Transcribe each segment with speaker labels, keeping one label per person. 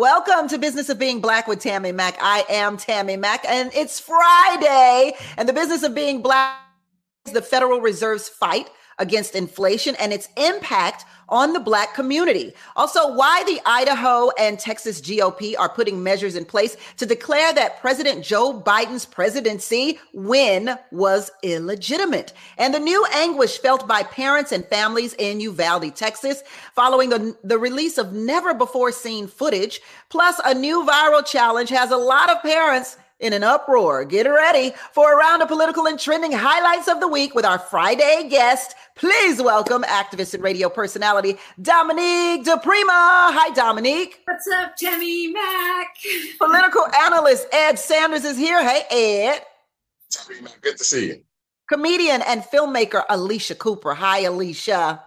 Speaker 1: Welcome to Business of Being Black with Tammy Mack. I am Tammy Mack, and it's Friday. And the business of being black is the Federal Reserve's fight against inflation and its impact on the Black community. Also, why the Idaho and Texas GOP are putting measures in place to declare that President Joe Biden's presidency win was illegitimate, and the new anguish felt by parents and families in Uvalde, Texas, following the, the release of never before seen footage. Plus, a new viral challenge has a lot of parents in an uproar. Get ready for a round of political and trending highlights of the week with our Friday guest. Please welcome activist and radio personality Dominique DePrima. Hi, Dominique.
Speaker 2: What's up, Tammy Mack?
Speaker 1: Political analyst Ed Sanders is here. Hey, Ed.
Speaker 3: Tommy Mack, good to see you.
Speaker 1: Comedian and filmmaker Alicia Cooper. Hi, Alicia.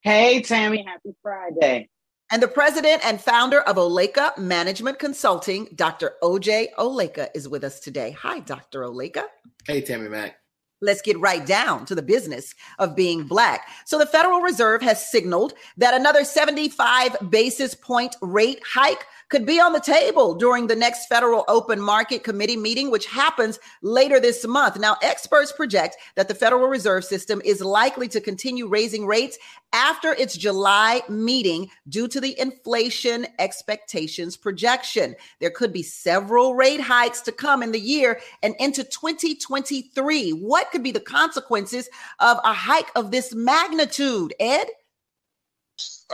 Speaker 4: Hey, Tammy. Happy Friday.
Speaker 1: And the president and founder of Oleka Management Consulting, Dr. OJ Oleka, is with us today. Hi, Dr. Oleka.
Speaker 5: Hey, Tammy Mack.
Speaker 1: Let's get right down to the business of being black. So, the Federal Reserve has signaled that another 75 basis point rate hike could be on the table during the next Federal Open Market Committee meeting, which happens later this month. Now, experts project that the Federal Reserve System is likely to continue raising rates after its July meeting due to the inflation expectations projection. There could be several rate hikes to come in the year and into 2023. What could be the consequences of a hike of this magnitude, Ed?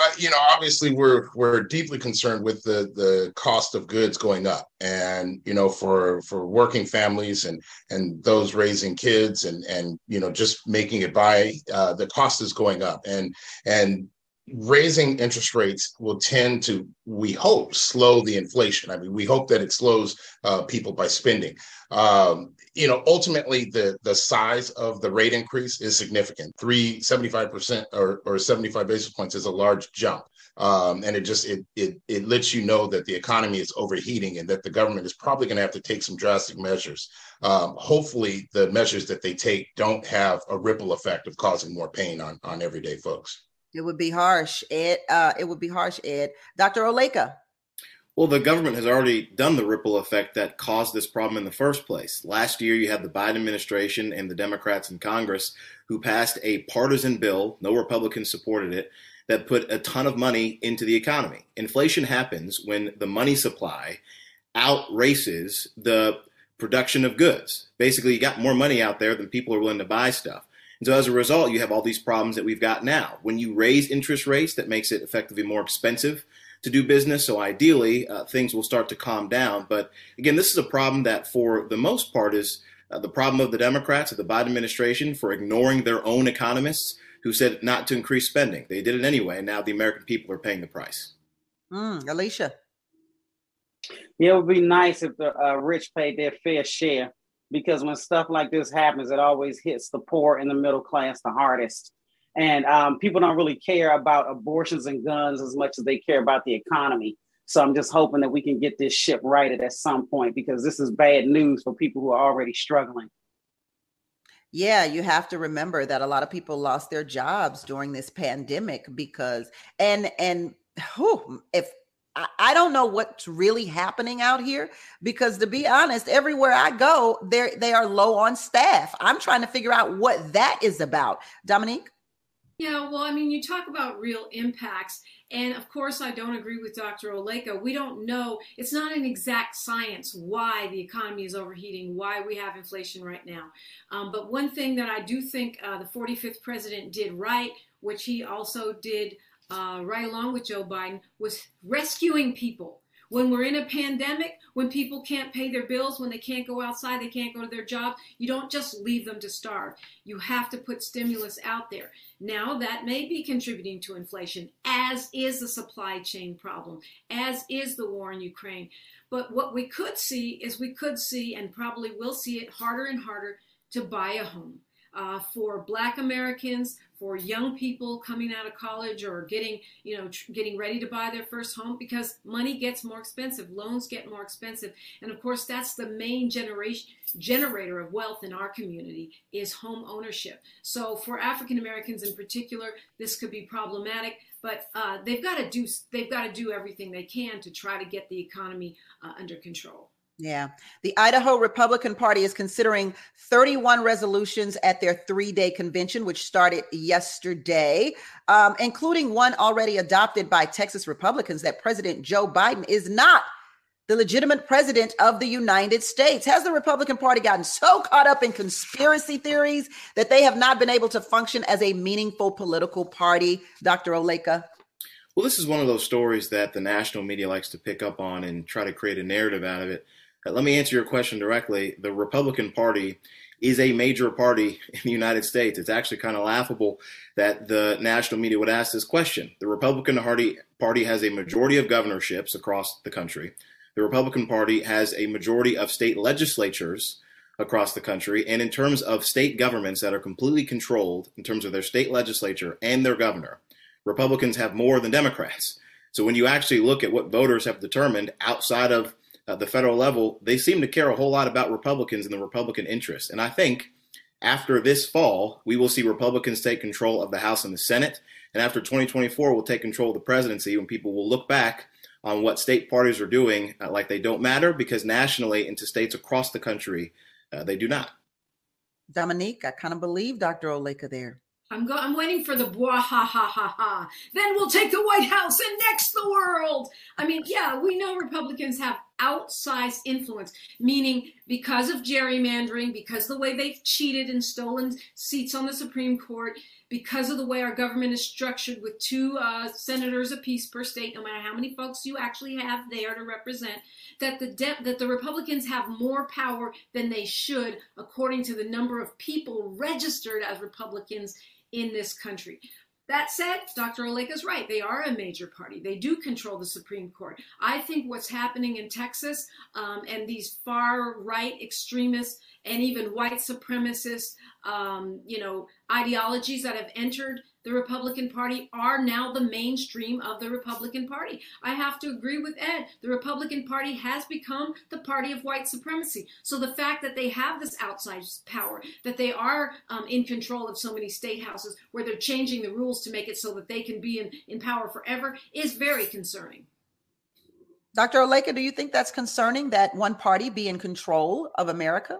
Speaker 3: uh, you know, obviously we're we're deeply concerned with the the cost of goods going up, and you know, for for working families and and those raising kids, and and you know, just making it by uh, the cost is going up, and and raising interest rates will tend to, we hope, slow the inflation. I mean, we hope that it slows uh, people by spending. Um, you know, ultimately, the the size of the rate increase is significant. Three seventy five percent or or seventy five basis points is a large jump, um, and it just it, it it lets you know that the economy is overheating and that the government is probably going to have to take some drastic measures. Um, hopefully, the measures that they take don't have a ripple effect of causing more pain on on everyday folks.
Speaker 1: It would be harsh, Ed. Uh, it would be harsh, Ed. Dr. Oleka.
Speaker 5: Well, the government has already done the ripple effect that caused this problem in the first place. Last year, you had the Biden administration and the Democrats in Congress who passed a partisan bill, no Republicans supported it, that put a ton of money into the economy. Inflation happens when the money supply outraces the production of goods. Basically, you got more money out there than people are willing to buy stuff. And so as a result, you have all these problems that we've got now. When you raise interest rates, that makes it effectively more expensive to do business. So ideally, uh, things will start to calm down. But again, this is a problem that, for the most part, is uh, the problem of the Democrats, of the Biden administration, for ignoring their own economists who said not to increase spending. They did it anyway, and now the American people are paying the price. Mm,
Speaker 1: Alicia.
Speaker 4: Yeah, it would be nice if the uh, rich paid their fair share because when stuff like this happens, it always hits the poor and the middle class the hardest. And um, people don't really care about abortions and guns as much as they care about the economy. So I'm just hoping that we can get this ship righted at some point because this is bad news for people who are already struggling.
Speaker 1: Yeah, you have to remember that a lot of people lost their jobs during this pandemic because and and who if I don't know what's really happening out here because to be honest, everywhere I go, they they are low on staff. I'm trying to figure out what that is about. Dominique?
Speaker 2: Yeah, well, I mean, you talk about real impacts. And of course, I don't agree with Dr. Oleka. We don't know, it's not an exact science why the economy is overheating, why we have inflation right now. Um, but one thing that I do think uh, the 45th president did right, which he also did uh, right along with Joe Biden, was rescuing people. When we're in a pandemic, when people can't pay their bills, when they can't go outside, they can't go to their job, you don't just leave them to starve. You have to put stimulus out there. Now, that may be contributing to inflation, as is the supply chain problem, as is the war in Ukraine. But what we could see is we could see, and probably will see it harder and harder to buy a home uh, for Black Americans, for young people coming out of college or getting, you know, tr- getting ready to buy their first home because money gets more expensive, loans get more expensive, and of course that's the main generation generator of wealth in our community is home ownership. So for African Americans in particular, this could be problematic. But uh, they've got to do they've got to do everything they can to try to get the economy uh, under control.
Speaker 1: Yeah. The Idaho Republican Party is considering 31 resolutions at their three day convention, which started yesterday, um, including one already adopted by Texas Republicans that President Joe Biden is not the legitimate president of the United States. Has the Republican Party gotten so caught up in conspiracy theories that they have not been able to function as a meaningful political party, Dr. Oleka?
Speaker 5: Well, this is one of those stories that the national media likes to pick up on and try to create a narrative out of it. Let me answer your question directly. The Republican Party is a major party in the United States. It's actually kind of laughable that the national media would ask this question. The Republican Party has a majority of governorships across the country. The Republican Party has a majority of state legislatures across the country. And in terms of state governments that are completely controlled in terms of their state legislature and their governor, Republicans have more than Democrats. So when you actually look at what voters have determined outside of uh, the federal level, they seem to care a whole lot about Republicans and the Republican interest. And I think after this fall, we will see Republicans take control of the House and the Senate. And after 2024, we'll take control of the presidency when people will look back on what state parties are doing uh, like they don't matter because nationally into states across the country, uh, they do not.
Speaker 1: Dominique, I kind of believe Dr. Oleka there.
Speaker 2: I'm go- I'm waiting for the blah ha ha ha ha. Then we'll take the White House and next the world. I mean, yeah, we know Republicans have outsized influence, meaning because of gerrymandering, because the way they've cheated and stolen seats on the Supreme Court, because of the way our government is structured with two uh, senators apiece per state, no matter how many folks you actually have there to represent, that the de- that the Republicans have more power than they should according to the number of people registered as Republicans in this country. That said, Dr. Oleg is right. They are a major party. They do control the Supreme Court. I think what's happening in Texas um, and these far right extremists and even white supremacist, um, you know, ideologies that have entered the Republican Party are now the mainstream of the Republican Party. I have to agree with Ed. The Republican Party has become the party of white supremacy. So the fact that they have this outside power, that they are um, in control of so many state houses where they're changing the rules to make it so that they can be in, in power forever is very concerning.
Speaker 1: Dr. Oleka, do you think that's concerning that one party be in control of America?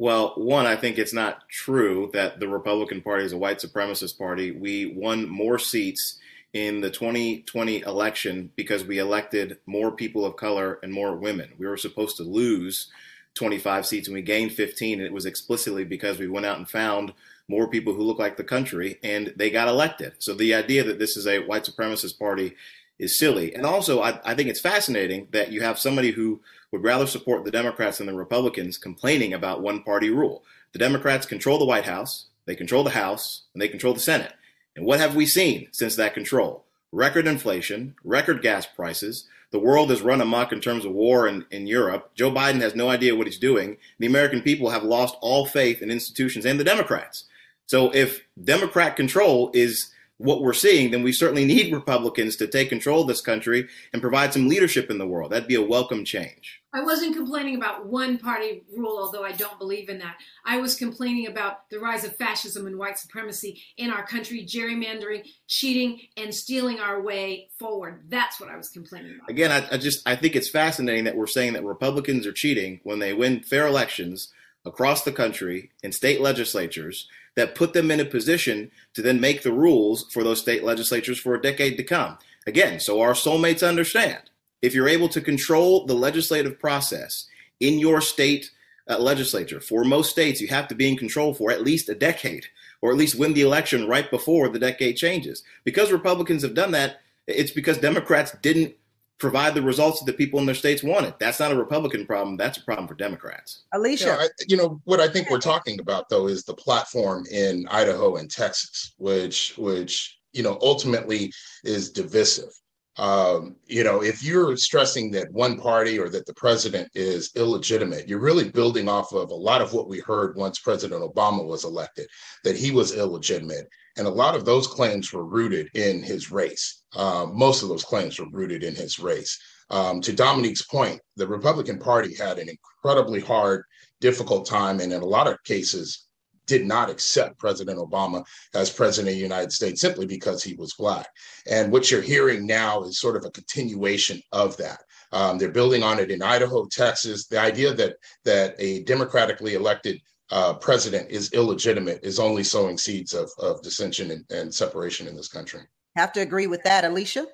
Speaker 5: Well, one, I think it's not true that the Republican Party is a white supremacist party. We won more seats in the 2020 election because we elected more people of color and more women. We were supposed to lose 25 seats and we gained 15, and it was explicitly because we went out and found more people who look like the country and they got elected. So the idea that this is a white supremacist party is silly. And also, I, I think it's fascinating that you have somebody who would rather support the Democrats than the Republicans complaining about one party rule. The Democrats control the White House, they control the House, and they control the Senate. And what have we seen since that control? Record inflation, record gas prices. The world has run amok in terms of war in, in Europe. Joe Biden has no idea what he's doing. The American people have lost all faith in institutions and the Democrats. So if Democrat control is what we're seeing, then we certainly need Republicans to take control of this country and provide some leadership in the world. That'd be a welcome change.
Speaker 2: I wasn't complaining about one party rule, although I don't believe in that. I was complaining about the rise of fascism and white supremacy in our country, gerrymandering, cheating, and stealing our way forward. That's what I was complaining about.
Speaker 5: Again, I, I just I think it's fascinating that we're saying that Republicans are cheating when they win fair elections across the country in state legislatures that put them in a position to then make the rules for those state legislatures for a decade to come. Again, so our soulmates understand if you're able to control the legislative process in your state uh, legislature, for most states, you have to be in control for at least a decade or at least win the election right before the decade changes. Because Republicans have done that, it's because Democrats didn't provide the results that the people in their states wanted. That's not a Republican problem. That's a problem for Democrats.
Speaker 1: Alicia. I,
Speaker 3: you know, what I think we're talking about, though, is the platform in Idaho and Texas, which, which, you know, ultimately is divisive um, you know, if you're stressing that one party or that the president is illegitimate, you're really building off of a lot of what we heard once President Obama was elected, that he was illegitimate. And a lot of those claims were rooted in his race. Uh, most of those claims were rooted in his race. Um, to Dominique's point, the Republican Party had an incredibly hard, difficult time, and in a lot of cases, did not accept President Obama as president of the United States simply because he was black. And what you're hearing now is sort of a continuation of that. Um, they're building on it in Idaho, Texas. The idea that that a democratically elected uh, president is illegitimate is only sowing seeds of, of dissension and, and separation in this country.
Speaker 1: Have to agree with that, Alicia.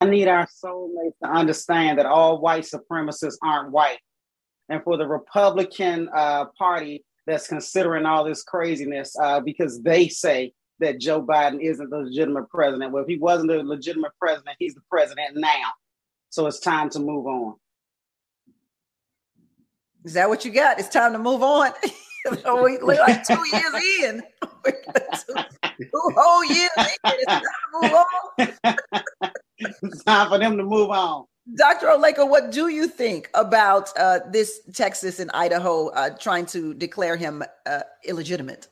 Speaker 4: I need our soulmates to understand that all white supremacists aren't white. And for the Republican uh, Party that's considering all this craziness uh, because they say that Joe Biden isn't the legitimate president. Well, if he wasn't the legitimate president, he's the president now. So it's time to move on.
Speaker 1: Is that what you got? It's time to move on. Oh, we, are like two years in. two, two whole years in. It's time to move on. it's time
Speaker 4: for them to move on.
Speaker 1: Dr. Oleka, what do you think about uh, this Texas and Idaho uh, trying to declare him uh, illegitimate?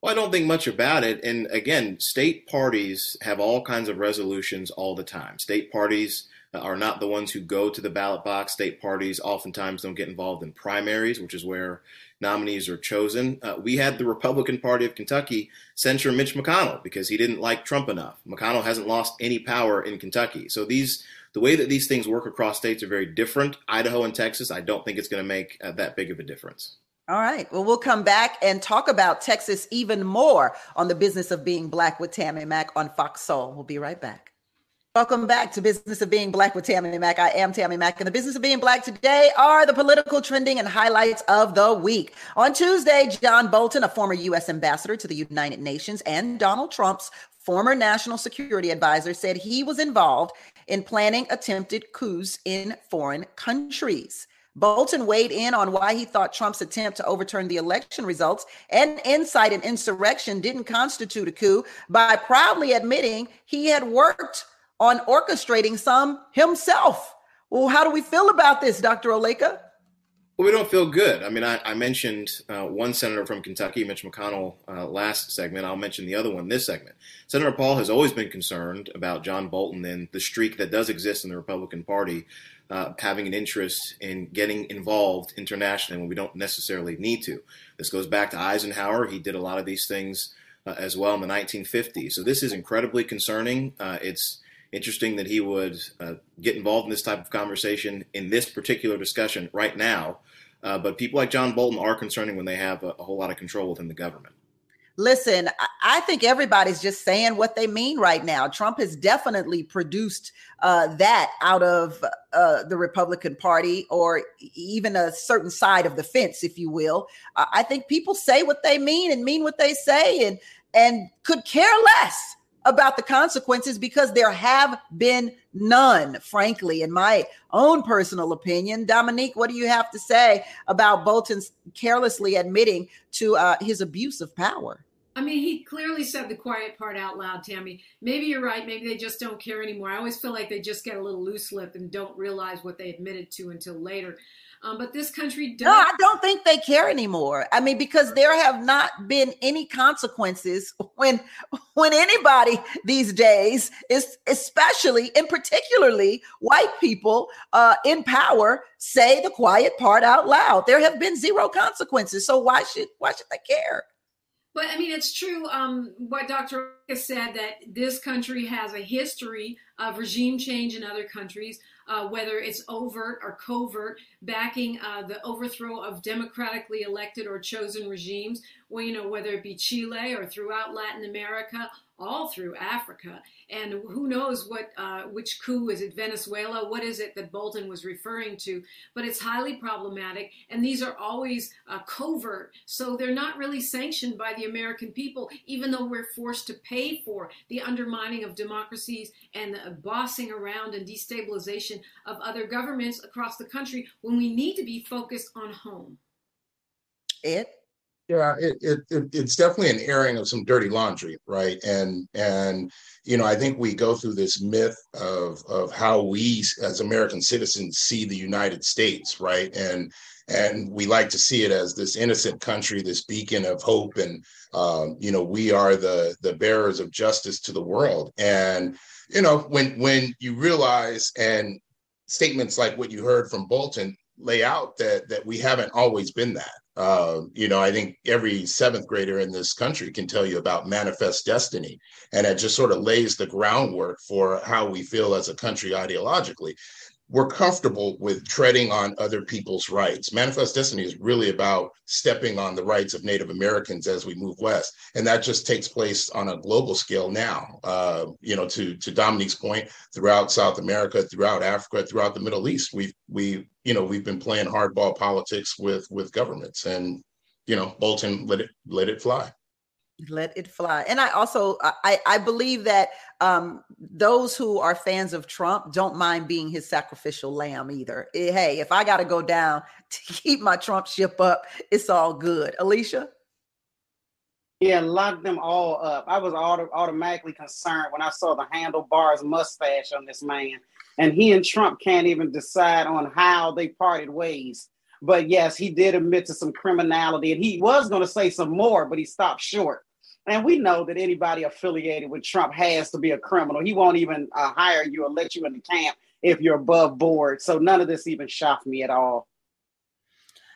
Speaker 5: Well, I don't think much about it. And again, state parties have all kinds of resolutions all the time. State parties uh, are not the ones who go to the ballot box. State parties oftentimes don't get involved in primaries, which is where nominees are chosen. Uh, we had the Republican Party of Kentucky censure Mitch McConnell because he didn't like Trump enough. McConnell hasn't lost any power in Kentucky. So these the way that these things work across states are very different. Idaho and Texas, I don't think it's going to make uh, that big of a difference.
Speaker 1: All right. Well, we'll come back and talk about Texas even more on the business of being black with Tammy Mack on Fox Soul. We'll be right back. Welcome back to Business of Being Black with Tammy Mack. I am Tammy Mack, and the business of being black today are the political trending and highlights of the week. On Tuesday, John Bolton, a former U.S. ambassador to the United Nations, and Donald Trump's former national security advisor, said he was involved in planning attempted coups in foreign countries. Bolton weighed in on why he thought Trump's attempt to overturn the election results and incite an insurrection didn't constitute a coup by proudly admitting he had worked on orchestrating some himself. Well, how do we feel about this, Dr. Oleka?
Speaker 5: Well, we don't feel good. I mean, I, I mentioned uh, one senator from Kentucky, Mitch McConnell, uh, last segment. I'll mention the other one this segment. Senator Paul has always been concerned about John Bolton and the streak that does exist in the Republican Party uh, having an interest in getting involved internationally when we don't necessarily need to. This goes back to Eisenhower. He did a lot of these things uh, as well in the 1950s. So this is incredibly concerning. Uh, it's interesting that he would uh, get involved in this type of conversation in this particular discussion right now uh, but people like John Bolton are concerning when they have a, a whole lot of control within the government.
Speaker 1: Listen, I think everybody's just saying what they mean right now. Trump has definitely produced uh, that out of uh, the Republican Party or even a certain side of the fence, if you will. I think people say what they mean and mean what they say and and could care less about the consequences because there have been none, frankly, in my own personal opinion. Dominique, what do you have to say about Bolton's carelessly admitting to uh, his abuse of power?
Speaker 2: I mean, he clearly said the quiet part out loud, Tammy. Maybe you're right. Maybe they just don't care anymore. I always feel like they just get a little loose lip and don't realize what they admitted to until later. Um, but this country does.
Speaker 1: No, I don't think they care anymore. I mean, because there have not been any consequences when when anybody these days is especially and particularly white people uh, in power say the quiet part out loud. There have been zero consequences. So why should why should they care?
Speaker 2: But I mean, it's true um, what Dr. said that this country has a history of regime change in other countries uh, whether it's overt or covert, backing uh, the overthrow of democratically elected or chosen regimes, well, you know, whether it be Chile or throughout Latin America, all through Africa. And who knows what uh, which coup is it? Venezuela? What is it that Bolton was referring to? But it's highly problematic, and these are always uh, covert, so they're not really sanctioned by the American people, even though we're forced to pay for the undermining of democracies and the bossing around and destabilization of other governments across the country when we need to be focused on home.
Speaker 1: It
Speaker 3: yeah, it, it, it, it's definitely an airing of some dirty laundry, right? And and you know, I think we go through this myth of of how we as American citizens see the United States, right? And and we like to see it as this innocent country, this beacon of hope, and um, you know, we are the the bearers of justice to the world. And you know, when when you realize and statements like what you heard from Bolton lay out that that we haven't always been that uh, you know, I think every seventh grader in this country can tell you about manifest destiny. And it just sort of lays the groundwork for how we feel as a country ideologically we're comfortable with treading on other people's rights. Manifest Destiny is really about stepping on the rights of Native Americans as we move west, and that just takes place on a global scale now. Uh, you know, to to Dominique's point, throughout South America, throughout Africa, throughout the Middle East, we've we you know we've been playing hardball politics with with governments, and you know Bolton let it let it fly
Speaker 1: let it fly and i also i i believe that um those who are fans of trump don't mind being his sacrificial lamb either eh, hey if i gotta go down to keep my trump ship up it's all good alicia
Speaker 4: yeah lock them all up i was auto- automatically concerned when i saw the handlebars mustache on this man and he and trump can't even decide on how they parted ways but yes, he did admit to some criminality, and he was going to say some more, but he stopped short. And we know that anybody affiliated with Trump has to be a criminal. He won't even uh, hire you or let you in the camp if you're above board. So none of this even shocked me at all.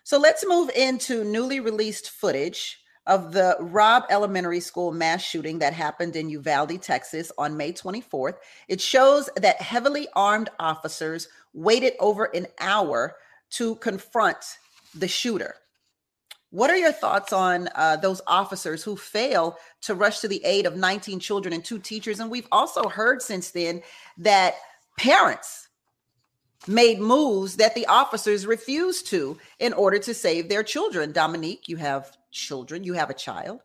Speaker 1: So let's move into newly released footage of the Robb Elementary School mass shooting that happened in Uvalde, Texas on May 24th. It shows that heavily armed officers waited over an hour to confront the shooter. What are your thoughts on uh, those officers who fail to rush to the aid of 19 children and two teachers? And we've also heard since then that parents made moves that the officers refused to in order to save their children. Dominique, you have children, you have a child.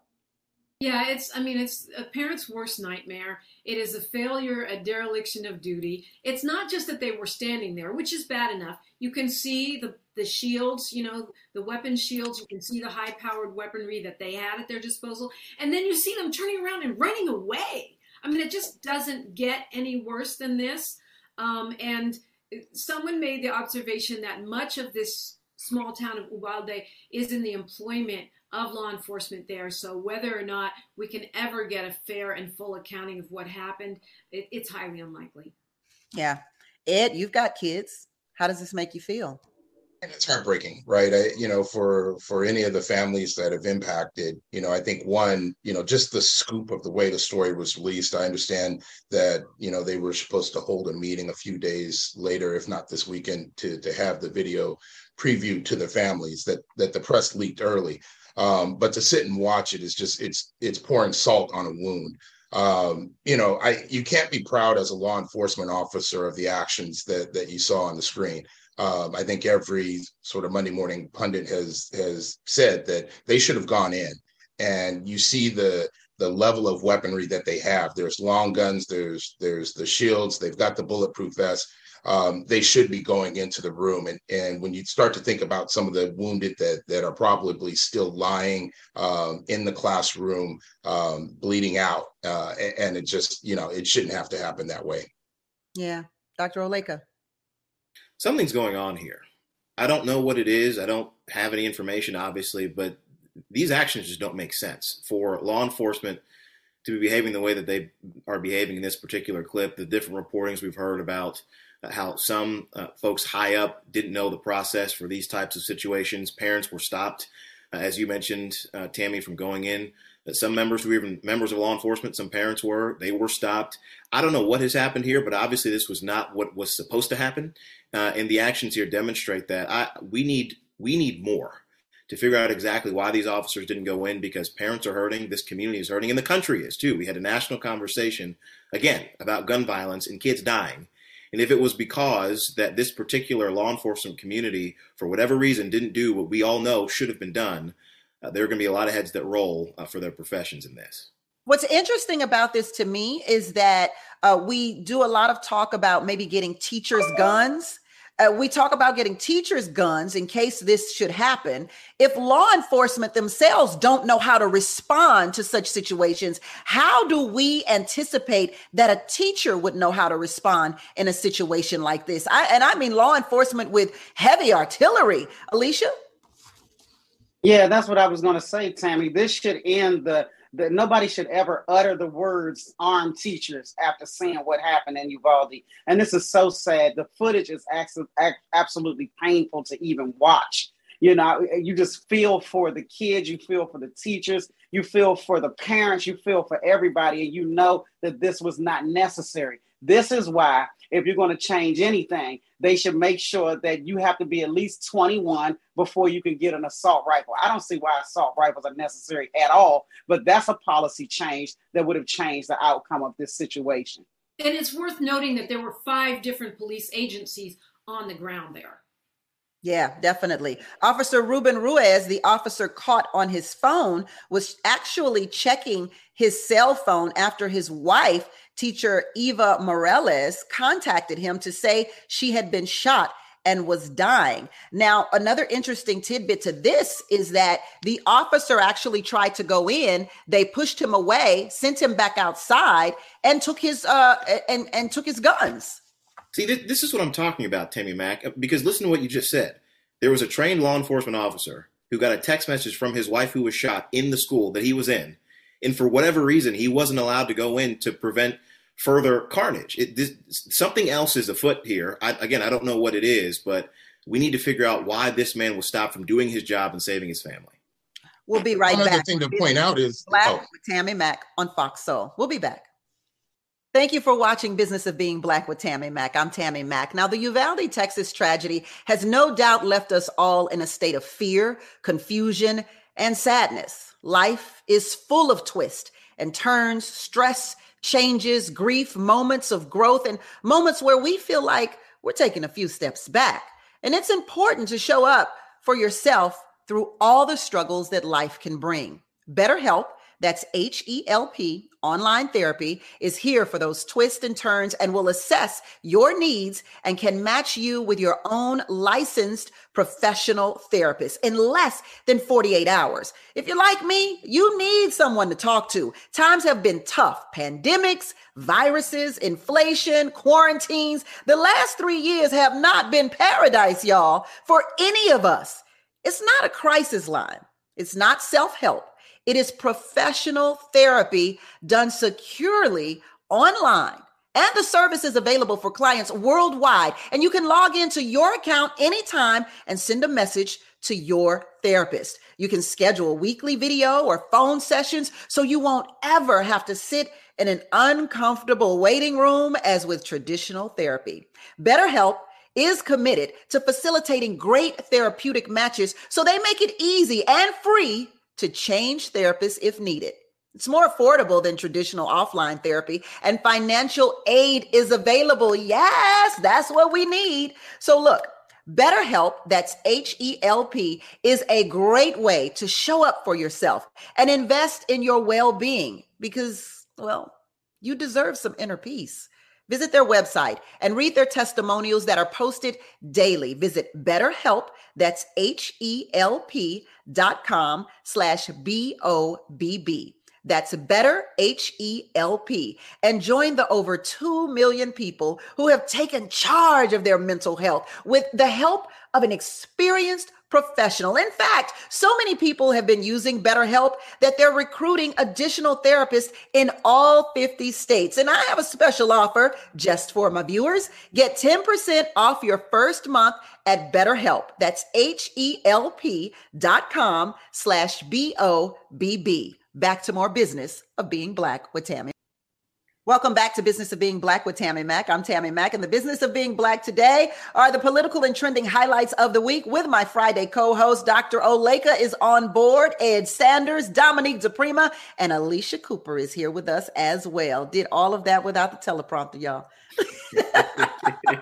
Speaker 2: Yeah, it's, I mean, it's a parent's worst nightmare. It is a failure, a dereliction of duty. It's not just that they were standing there, which is bad enough. You can see the, the shields, you know, the weapon shields. You can see the high powered weaponry that they had at their disposal. And then you see them turning around and running away. I mean, it just doesn't get any worse than this. Um, and someone made the observation that much of this small town of Uvalde is in the employment of law enforcement there. So whether or not we can ever get a fair and full accounting of what happened, it, it's highly unlikely.
Speaker 1: Yeah, Ed, you've got kids. How does this make you feel?
Speaker 3: it's heartbreaking, right? I, you know, for for any of the families that have impacted, you know, I think one, you know, just the scoop of the way the story was released. I understand that you know they were supposed to hold a meeting a few days later, if not this weekend, to to have the video preview to the families that that the press leaked early. Um, but to sit and watch it is just it's it's pouring salt on a wound. Um, you know, I you can't be proud as a law enforcement officer of the actions that that you saw on the screen. Um, I think every sort of Monday morning pundit has has said that they should have gone in, and you see the the level of weaponry that they have. There's long guns, there's there's the shields, they've got the bulletproof vests, um, they should be going into the room. And, and when you start to think about some of the wounded that, that are probably still lying um, in the classroom, um, bleeding out, uh, and it just, you know, it shouldn't have to happen that way.
Speaker 1: Yeah. Dr. Oleka.
Speaker 5: Something's going on here. I don't know what it is. I don't have any information, obviously, but these actions just don't make sense for law enforcement to be behaving the way that they are behaving in this particular clip. The different reportings we've heard about uh, how some uh, folks high up didn't know the process for these types of situations. Parents were stopped, uh, as you mentioned, uh, Tammy, from going in. Uh, some members were even members of law enforcement. Some parents were. They were stopped. I don't know what has happened here, but obviously this was not what was supposed to happen, uh, and the actions here demonstrate that. I, we need we need more to figure out exactly why these officers didn't go in because parents are hurting, this community is hurting, and the country is too. We had a national conversation again about gun violence and kids dying and if it was because that this particular law enforcement community, for whatever reason, didn't do what we all know should have been done, uh, there are going to be a lot of heads that roll uh, for their professions in this.
Speaker 1: What's interesting about this to me is that uh, we do a lot of talk about maybe getting teachers' guns uh, we talk about getting teachers guns in case this should happen. If law enforcement themselves don't know how to respond to such situations, how do we anticipate that a teacher would know how to respond in a situation like this? I, and I mean law enforcement with heavy artillery, Alicia.
Speaker 4: Yeah, that's what I was going to say, Tammy. This should end the that nobody should ever utter the words armed teachers after seeing what happened in Uvalde. And this is so sad. The footage is absolutely painful to even watch. You know, you just feel for the kids, you feel for the teachers, you feel for the parents, you feel for everybody, and you know that this was not necessary. This is why if you're going to change anything, they should make sure that you have to be at least 21 before you can get an assault rifle. I don't see why assault rifles are necessary at all, but that's a policy change that would have changed the outcome of this situation.
Speaker 2: And it's worth noting that there were five different police agencies on the ground there.
Speaker 1: Yeah, definitely. Officer Ruben Ruiz, the officer caught on his phone, was actually checking his cell phone after his wife, teacher Eva Morales, contacted him to say she had been shot and was dying. Now, another interesting tidbit to this is that the officer actually tried to go in. They pushed him away, sent him back outside, and took his uh and and took his guns.
Speaker 5: See, this is what I'm talking about, Tammy Mack, uh, because listen to what you just said. There was a trained law enforcement officer who got a text message from his wife who was shot in the school that he was in. And for whatever reason, he wasn't allowed to go in to prevent further carnage. It, this, something else is afoot here. I, again, I don't know what it is, but we need to figure out why this man was stopped from doing his job and saving his family.
Speaker 1: We'll be right
Speaker 3: back. Another thing to point out is Black oh.
Speaker 1: Tammy Mack on Fox Soul. We'll be back. Thank you for watching Business of Being Black with Tammy Mack. I'm Tammy Mack. Now, the Uvalde, Texas tragedy has no doubt left us all in a state of fear, confusion, and sadness. Life is full of twists and turns, stress, changes, grief, moments of growth, and moments where we feel like we're taking a few steps back. And it's important to show up for yourself through all the struggles that life can bring. BetterHelp that's H E L P. Online therapy is here for those twists and turns and will assess your needs and can match you with your own licensed professional therapist in less than 48 hours. If you're like me, you need someone to talk to. Times have been tough pandemics, viruses, inflation, quarantines. The last three years have not been paradise, y'all, for any of us. It's not a crisis line, it's not self help. It is professional therapy done securely online. And the service is available for clients worldwide. And you can log into your account anytime and send a message to your therapist. You can schedule weekly video or phone sessions so you won't ever have to sit in an uncomfortable waiting room as with traditional therapy. BetterHelp is committed to facilitating great therapeutic matches so they make it easy and free to change therapists if needed. It's more affordable than traditional offline therapy, and financial aid is available. Yes, that's what we need. So, look, BetterHelp, that's H E L P, is a great way to show up for yourself and invest in your well being because, well, you deserve some inner peace. Visit their website and read their testimonials that are posted daily. Visit BetterHelp, that's H E L P dot com slash B-O-B-B. That's Better H E L P. And join the over 2 million people who have taken charge of their mental health with the help of an experienced professional. In fact, so many people have been using BetterHelp that they're recruiting additional therapists in all 50 states. And I have a special offer just for my viewers. Get 10% off your first month at BetterHelp. That's H-E-L-P dot com slash B-O-B-B. Back to more business of being black with Tammy. Welcome back to Business of Being Black with Tammy Mack. I'm Tammy Mack, and the business of being black today are the political and trending highlights of the week with my Friday co-host, Dr. Oleka is on board, Ed Sanders, Dominique DePrima, and Alicia Cooper is here with us as well. Did all of that without the teleprompter, y'all.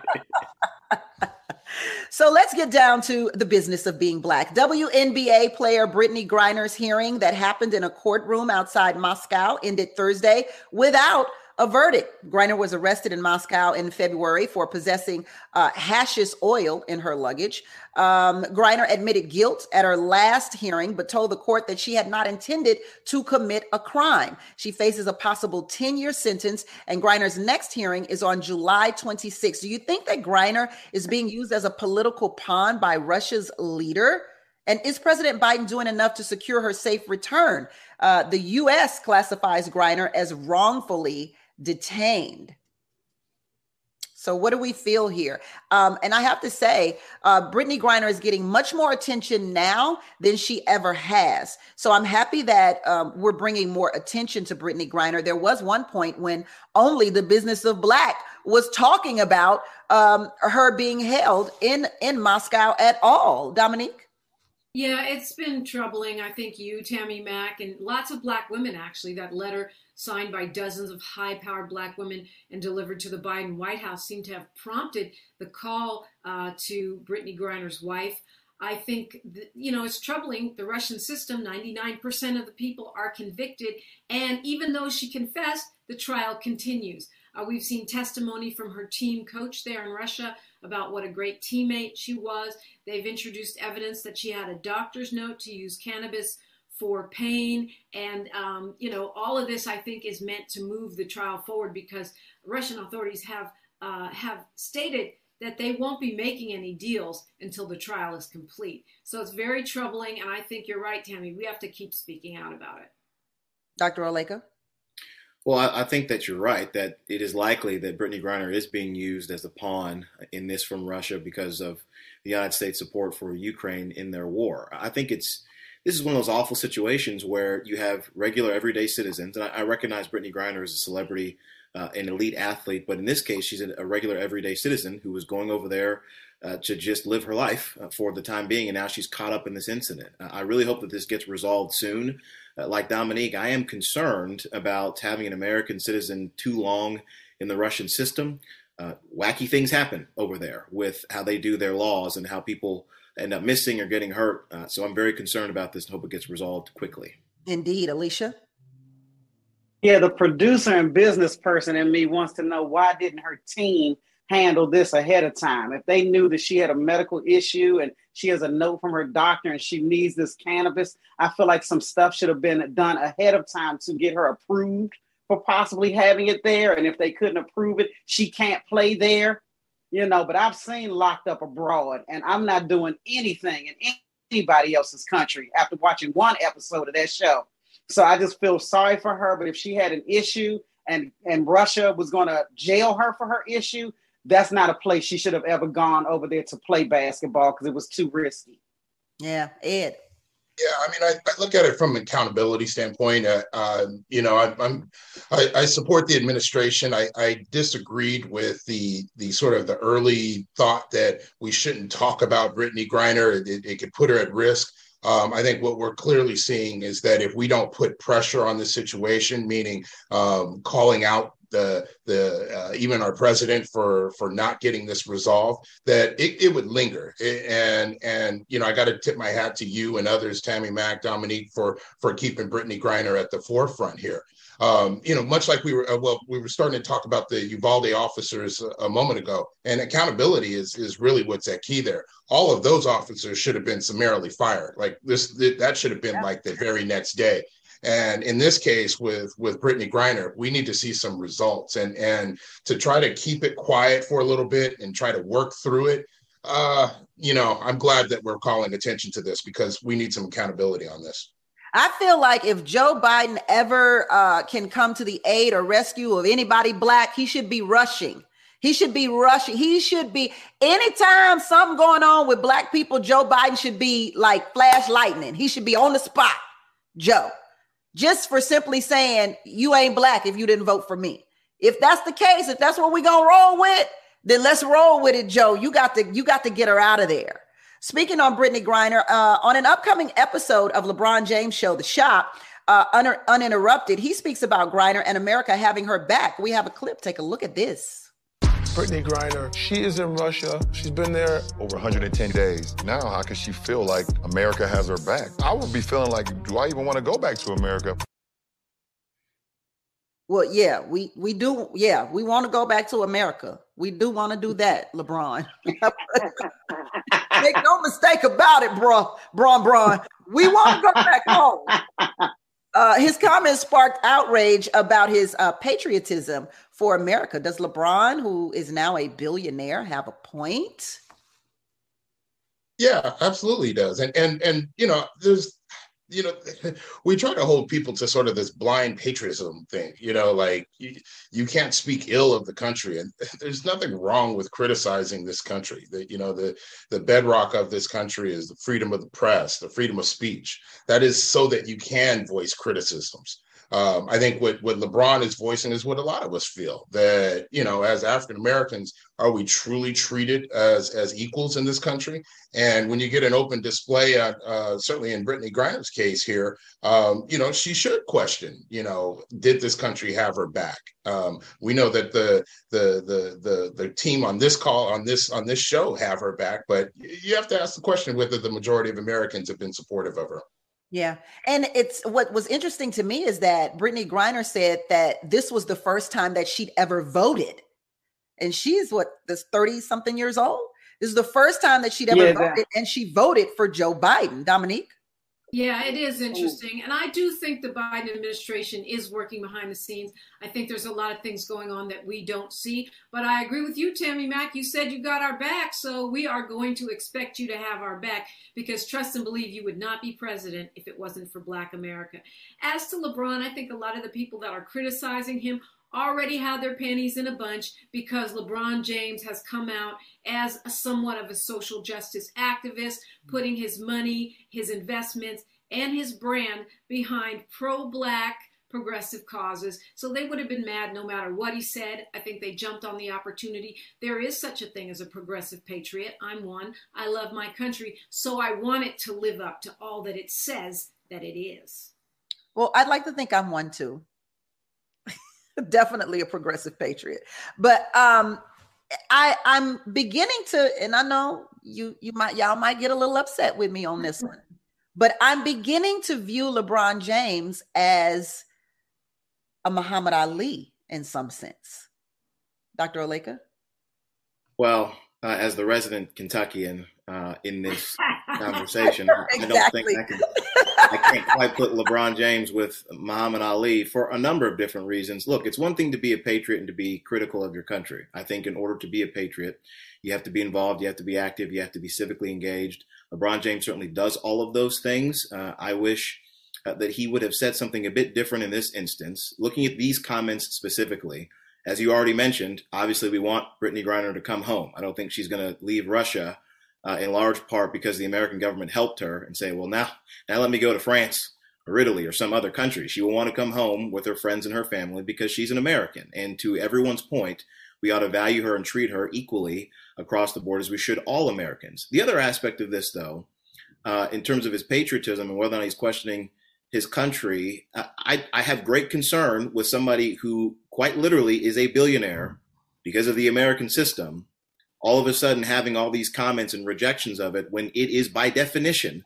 Speaker 1: So let's get down to the business of being black. WNBA player Brittney Griner's hearing that happened in a courtroom outside Moscow ended Thursday without a verdict. Griner was arrested in Moscow in February for possessing uh, hashish oil in her luggage. Um, Griner admitted guilt at her last hearing, but told the court that she had not intended to commit a crime. She faces a possible 10 year sentence, and Griner's next hearing is on July 26. Do you think that Griner is being used as a political pawn by Russia's leader? And is President Biden doing enough to secure her safe return? Uh, the U.S. classifies Griner as wrongfully detained. So, what do we feel here? Um, and I have to say, uh, Brittney Griner is getting much more attention now than she ever has. So, I'm happy that um, we're bringing more attention to Brittney Griner. There was one point when only the business of black was talking about um, her being held in in Moscow at all. Dominique.
Speaker 2: Yeah, it's been troubling. I think you, Tammy Mack, and lots of black women actually that letter signed by dozens of high powered black women and delivered to the Biden White House seem to have prompted the call uh, to Brittney Griner's wife. I think, that, you know, it's troubling. The Russian system, 99% of the people are convicted. And even though she confessed, the trial continues. Uh, we've seen testimony from her team coach there in Russia about what a great teammate she was. They've introduced evidence that she had a doctor's note to use cannabis for pain. And, um, you know, all of this, I think, is meant to move the trial forward because Russian authorities have, uh, have stated that they won't be making any deals until the trial is complete. So it's very troubling. And I think you're right, Tammy. We have to keep speaking out about it.
Speaker 1: Dr. Oleka?
Speaker 5: Well, I, I think that you're right that it is likely that Brittney Griner is being used as a pawn in this from Russia because of the United States support for Ukraine in their war. I think it's this is one of those awful situations where you have regular everyday citizens, and I, I recognize Brittney Griner as a celebrity, uh, an elite athlete, but in this case, she's a regular everyday citizen who was going over there uh, to just live her life uh, for the time being, and now she's caught up in this incident. Uh, I really hope that this gets resolved soon. Uh, like Dominique, I am concerned about having an American citizen too long in the Russian system. Uh, wacky things happen over there with how they do their laws and how people end up missing or getting hurt. Uh, so I'm very concerned about this and hope it gets resolved quickly.
Speaker 1: Indeed, Alicia.
Speaker 4: Yeah, the producer and business person in me wants to know why didn't her team handle this ahead of time? If they knew that she had a medical issue and she has a note from her doctor and she needs this cannabis, I feel like some stuff should have been done ahead of time to get her approved for possibly having it there. And if they couldn't approve it, she can't play there you know, but I've seen Locked Up Abroad, and I'm not doing anything in anybody else's country after watching one episode of that show. So I just feel sorry for her. But if she had an issue and and Russia was going to jail her for her issue, that's not a place she should have ever gone over there to play basketball because it was too risky.
Speaker 1: Yeah, Ed
Speaker 3: yeah, I mean, I, I, look at it from an accountability standpoint. Uh, uh, you know, I, am I, I, support the administration. I, I, disagreed with the the sort of the early thought that we shouldn't talk about Brittney Griner. It, it, it could put her at risk. Um, I think what we're clearly seeing is that if we don't put pressure on the situation, meaning um, calling out the the uh, even our president for for not getting this resolved, that it, it would linger. It, and and you know I got to tip my hat to you and others, Tammy Mack, Dominique, for for keeping Brittney Griner at the forefront here um, you know, much like we were, uh, well, we were starting to talk about the Uvalde officers a, a, moment ago, and accountability is is really what's at key there. All of those officers should have been summarily fired. Like this, th- that should have been yeah. like the very next day. And in this case, with with Brittney Griner, we need to see some results, and and to try to keep it quiet for a little bit and try to work through it. Uh, you know, I'm glad that we're calling attention to this because we need some accountability on this.
Speaker 1: I feel like if Joe Biden ever uh, can come to the aid or rescue of anybody black, he should be rushing. He should be rushing. He should be anytime something going on with black people. Joe Biden should be like flash lightning. He should be on the spot, Joe, just for simply saying you ain't black if you didn't vote for me. If that's the case, if that's what we gonna roll with, then let's roll with it, Joe. You got to you got to get her out of there. Speaking on Brittney Griner, uh, on an upcoming episode of LeBron James Show, The Shop, uh, un- uninterrupted, he speaks about Griner and America having her back. We have a clip. Take a look at this.
Speaker 6: Brittney Griner, she is in Russia. She's been there over 110 days. Now, how can she feel like America has her back? I would be feeling like, do I even want to go back to America?
Speaker 1: Well, yeah, we we do. Yeah, we want to go back to America. We do want to do that, LeBron. Make no mistake about it, bro, Bron, Bron. We want to go back home. Uh, his comments sparked outrage about his uh, patriotism for America. Does LeBron, who is now a billionaire, have a point?
Speaker 3: Yeah, absolutely does. And and and you know, there's you know, we try to hold people to sort of this blind patriotism thing, you know, like you, you can't speak ill of the country. And there's nothing wrong with criticizing this country. That, you know, the, the bedrock of this country is the freedom of the press, the freedom of speech. That is so that you can voice criticisms. Um, I think what what LeBron is voicing is what a lot of us feel that you know, as African Americans, are we truly treated as as equals in this country? And when you get an open display, uh, uh certainly in Brittney Griner's case here, um, you know, she should question, you know, did this country have her back? Um, we know that the the the the the team on this call on this on this show have her back, but you have to ask the question whether the majority of Americans have been supportive of her.
Speaker 1: Yeah. And it's what was interesting to me is that Brittney Griner said that this was the first time that she'd ever voted. And she's what, this 30 something years old? This is the first time that she'd ever yeah, voted. That. And she voted for Joe Biden, Dominique.
Speaker 2: Yeah, it is interesting. And I do think the Biden administration is working behind the scenes. I think there's a lot of things going on that we don't see. But I agree with you, Tammy Mack. You said you got our back. So we are going to expect you to have our back because trust and believe you would not be president if it wasn't for Black America. As to LeBron, I think a lot of the people that are criticizing him already have their panties in a bunch because LeBron James has come out as somewhat of a social justice activist, putting his money, his investments, and his brand behind pro black progressive causes. So they would have been mad no matter what he said. I think they jumped on the opportunity. There is such a thing as a progressive patriot. I'm one. I love my country, so I want it to live up to all that it says that it is.
Speaker 1: Well, I'd like to think I'm one too. definitely a progressive patriot. But um, I I'm beginning to, and I know you you might y'all might get a little upset with me on this one, but I'm beginning to view LeBron James as a Muhammad Ali in some sense. Dr. Oleka?
Speaker 5: Well, uh, as the resident Kentuckian uh, in this conversation, exactly. I don't think I can I can't quite put LeBron James with Muhammad Ali for a number of different reasons. Look, it's one thing to be a patriot and to be critical of your country. I think in order to be a patriot, you have to be involved, you have to be active, you have to be civically engaged. LeBron James certainly does all of those things. Uh, I wish uh, that he would have said something a bit different in this instance. Looking at these comments specifically, as you already mentioned, obviously we want Brittney Griner to come home. I don't think she's going to leave Russia uh, in large part because the American government helped her and say, well, now, now let me go to France or Italy or some other country. She will want to come home with her friends and her family because she's an American. And to everyone's point, we ought to value her and treat her equally across the board as we should all Americans. The other aspect of this, though, uh, in terms of his patriotism and whether or not he's questioning his country, I, I have great concern with somebody who quite literally is a billionaire because of the American system all of a sudden having all these comments and rejections of it when it is by definition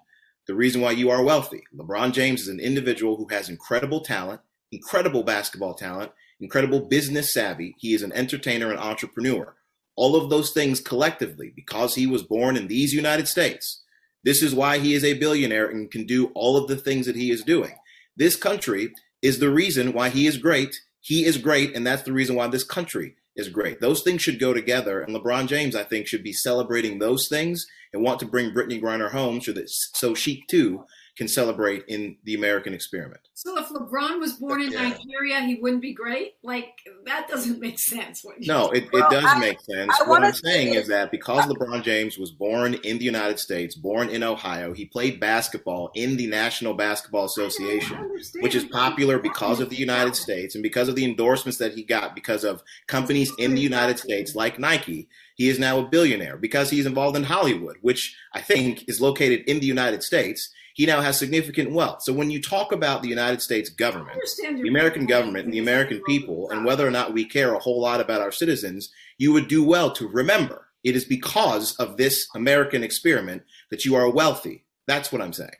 Speaker 5: the reason why you are wealthy. LeBron James is an individual who has incredible talent, incredible basketball talent, incredible business savvy. He is an entertainer and entrepreneur. All of those things collectively, because he was born in these United States, this is why he is a billionaire and can do all of the things that he is doing. This country is the reason why he is great. He is great, and that's the reason why this country is great. Those things should go together. And LeBron James, I think, should be celebrating those things and want to bring Brittney Griner home so that so she too can celebrate in the American experiment.
Speaker 2: So if LeBron was born in yeah. Nigeria, he wouldn't be great? Like that doesn't make sense.
Speaker 5: No, it, well, it does I, make sense. I what I'm saying is that because LeBron James was born in the United States, born in Ohio, he played basketball in the National Basketball Association, which is popular because of the United States and because of the endorsements that he got because of companies in the United States like Nike. He is now a billionaire because he's involved in Hollywood, which I think is located in the United States he now has significant wealth. So when you talk about the United States government, the American government, and the American people, and whether or not we care a whole lot about our citizens, you would do well to remember it is because of this American experiment that you are wealthy. That's what I'm saying.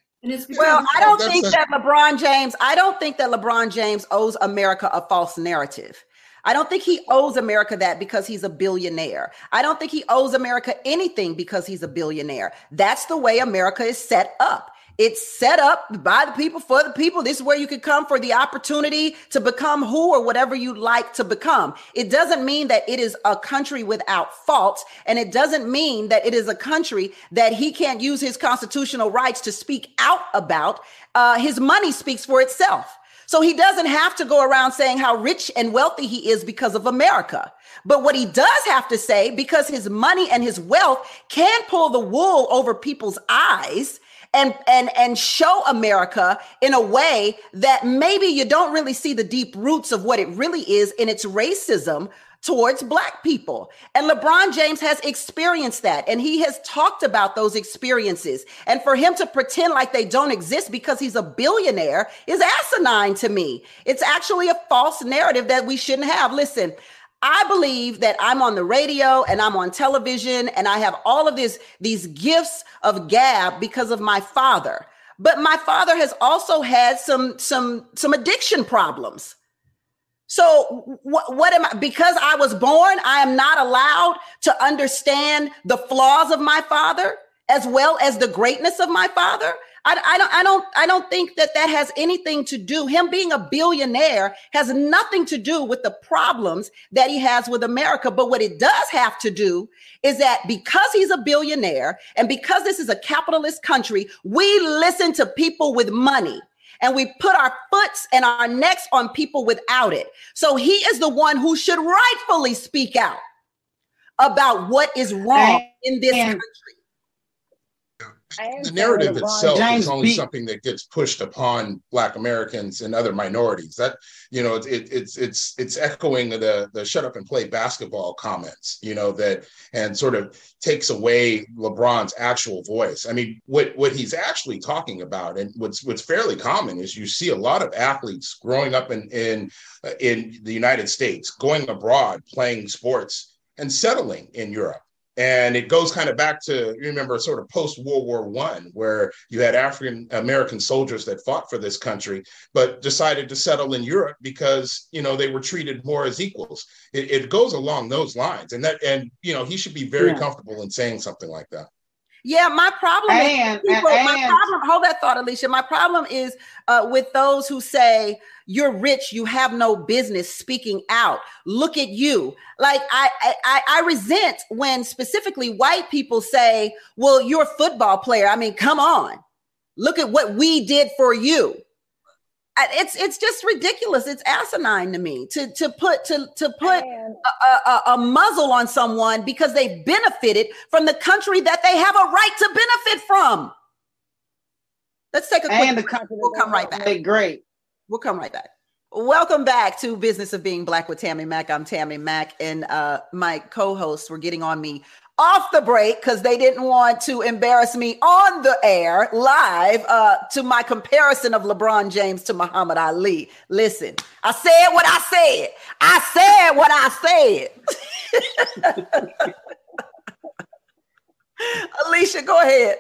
Speaker 1: well, I don't think that LeBron James, I don't think that LeBron James owes America a false narrative. I don't think he owes America that because he's a billionaire. I don't think he owes America anything because he's a billionaire. That's the way America is set up. It's set up by the people for the people. This is where you could come for the opportunity to become who or whatever you like to become. It doesn't mean that it is a country without faults. And it doesn't mean that it is a country that he can't use his constitutional rights to speak out about. Uh, his money speaks for itself. So he doesn't have to go around saying how rich and wealthy he is because of America. But what he does have to say, because his money and his wealth can pull the wool over people's eyes and and and show America in a way that maybe you don't really see the deep roots of what it really is in its racism towards black people. And LeBron James has experienced that and he has talked about those experiences. And for him to pretend like they don't exist because he's a billionaire is asinine to me. It's actually a false narrative that we shouldn't have. Listen, I believe that I'm on the radio and I'm on television and I have all of this, these gifts of gab because of my father. But my father has also had some some some addiction problems. So what, what am I because I was born, I am not allowed to understand the flaws of my father as well as the greatness of my father. I, I, don't I don't I don't think that that has anything to do. Him being a billionaire has nothing to do with the problems that he has with America. But what it does have to do is that because he's a billionaire and because this is a capitalist country, we listen to people with money and we put our foots and our necks on people without it. So he is the one who should rightfully speak out about what is wrong in this country
Speaker 3: the narrative itself James is only beat. something that gets pushed upon Black Americans and other minorities. That you know, it, it, it's it's it's echoing the the shut up and play basketball comments. You know that and sort of takes away LeBron's actual voice. I mean, what what he's actually talking about, and what's what's fairly common is you see a lot of athletes growing up in in in the United States, going abroad, playing sports, and settling in Europe and it goes kind of back to you remember sort of post World War One, where you had African American soldiers that fought for this country, but decided to settle in Europe because you know they were treated more as equals. It, it goes along those lines, and that and you know he should be very yeah. comfortable in saying something like that.
Speaker 1: Yeah, my problem and, is people, and, my problem, hold that thought, Alicia. My problem is uh, with those who say, you're rich, you have no business speaking out. Look at you. Like I, I I resent when specifically white people say, Well, you're a football player. I mean, come on. Look at what we did for you it's it's just ridiculous. It's asinine to me to to put to to put a, a, a, muzzle on someone because they benefited from the country that they have a right to benefit from. Let's take a quick. And the country we'll come right
Speaker 4: back. Great.
Speaker 1: We'll come right back. Welcome back to Business of Being Black with Tammy Mack. I'm Tammy Mack, and uh, my co-hosts were getting on me off the break because they didn't want to embarrass me on the air live uh, to my comparison of LeBron James to Muhammad Ali. Listen, I said what I said. I said what I said. Alicia, go ahead.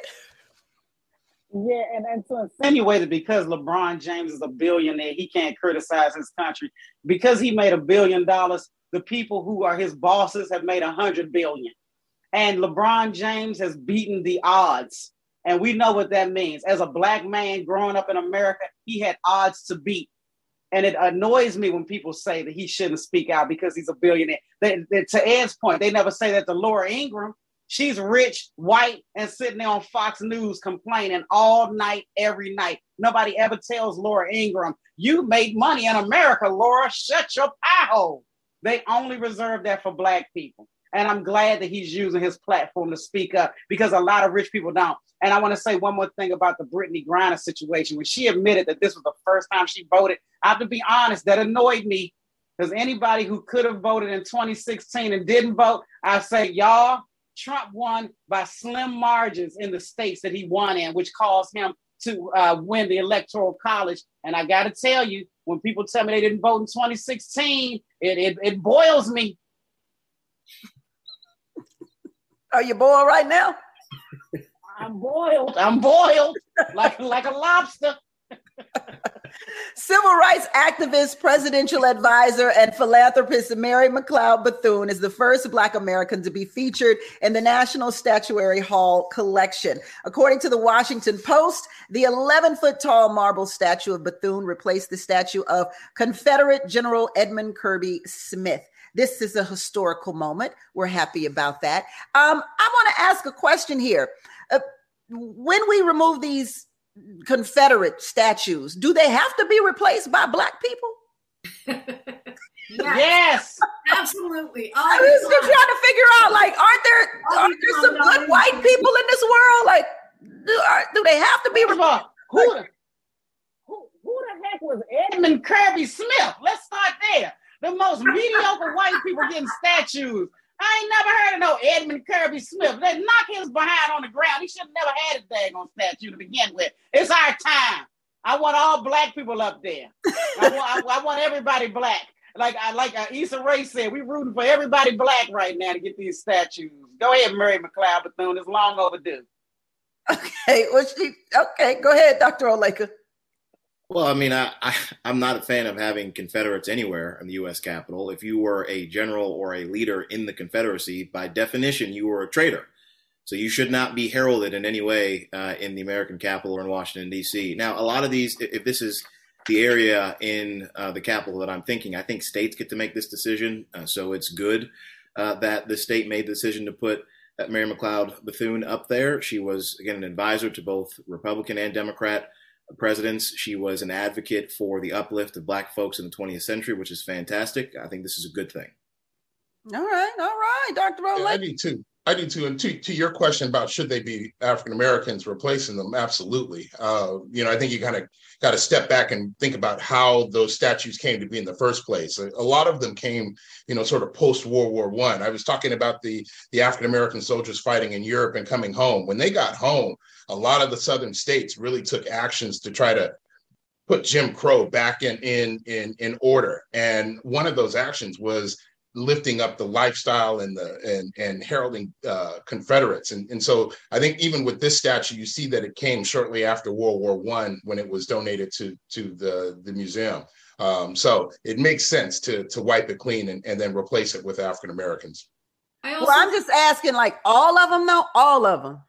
Speaker 4: Yeah, and, and to insinuate that because LeBron James is a billionaire, he can't criticize his country. Because he made a billion dollars, the people who are his bosses have made a hundred billion. And LeBron James has beaten the odds. And we know what that means. As a black man growing up in America, he had odds to beat. And it annoys me when people say that he shouldn't speak out because he's a billionaire. They, they, to Ed's point, they never say that to Laura Ingraham. She's rich, white, and sitting there on Fox News complaining all night, every night. Nobody ever tells Laura Ingraham, you made money in America, Laura. Shut your pie hole. They only reserve that for black people. And I'm glad that he's using his platform to speak up because a lot of rich people don't. And I want to say one more thing about the Brittney Griner situation. When she admitted that this was the first time she voted, I have to be honest, that annoyed me because anybody who could have voted in 2016 and didn't vote, I say, y'all, Trump won by slim margins in the states that he won in, which caused him to uh, win the electoral college. And I got to tell you, when people tell me they didn't vote in 2016, it, it, it boils me
Speaker 1: are you boiled right now?
Speaker 4: I'm boiled. I'm boiled like like a lobster.
Speaker 1: Civil rights activist, presidential advisor, and philanthropist Mary McLeod Bethune is the first Black American to be featured in the National Statuary Hall collection. According to the Washington Post, the 11 foot tall marble statue of Bethune replaced the statue of Confederate General Edmund Kirby Smith. This is a historical moment. We're happy about that. Um, I want to ask a question here. Uh, when we remove these Confederate statues, do they have to be replaced by black people? Yes. absolutely. All
Speaker 2: I was just
Speaker 1: trying to figure out, like, aren't there aren't there some good time. white people in this world? Like, do, are, do they have to be? replaced?
Speaker 4: who, who, who the heck was Edmund Kirby Smith? Let's start there. The most mediocre white people getting statues. I ain't never heard of no Edmund Kirby Smith. They knock his behind on the ground. He should have never had a dang on statue to begin with. It's our time. I want all black people up there. I, want, I, I want, everybody black. Like I like uh, Issa Rae said, we're rooting for everybody black right now to get these statues. Go ahead, Mary McLeod Bethune. It's long overdue.
Speaker 1: Okay, well she okay, go ahead, Dr. Oleka.
Speaker 5: Well, I mean, I, I am not a fan of having Confederates anywhere in the U.S. Capitol. If you were a general or a leader in the Confederacy, by definition, you were a traitor. So you should not be heralded in any way uh, in the American Capitol or in Washington D.C. Now, a lot of these, if this is the area in uh, the Capitol that I'm thinking, I think states get to make this decision. Uh, so it's good uh, that the state made the decision to put uh, Mary McLeod Bethune up there. She was again an advisor to both Republican and Democrat presidents. She was an advocate for the uplift of black folks in the 20th century, which is fantastic. I think this is a good thing.
Speaker 1: All right, all right, Dr. Rolake. Yeah, I
Speaker 3: need two. I do too. And to, to your question about should they be African Americans replacing them, absolutely. Uh, you know, I think you kind of got to step back and think about how those statues came to be in the first place. A, a lot of them came, you know, sort of post World War One. I. I was talking about the the African American soldiers fighting in Europe and coming home. When they got home, a lot of the southern states really took actions to try to put Jim Crow back in in in, in order. And one of those actions was lifting up the lifestyle and the and and heralding uh, Confederates. And and so I think even with this statue, you see that it came shortly after World War One when it was donated to to the the museum. Um, so it makes sense to to wipe it clean and, and then replace it with African Americans.
Speaker 1: Also- well, I'm just asking, like all of them, though, all of them.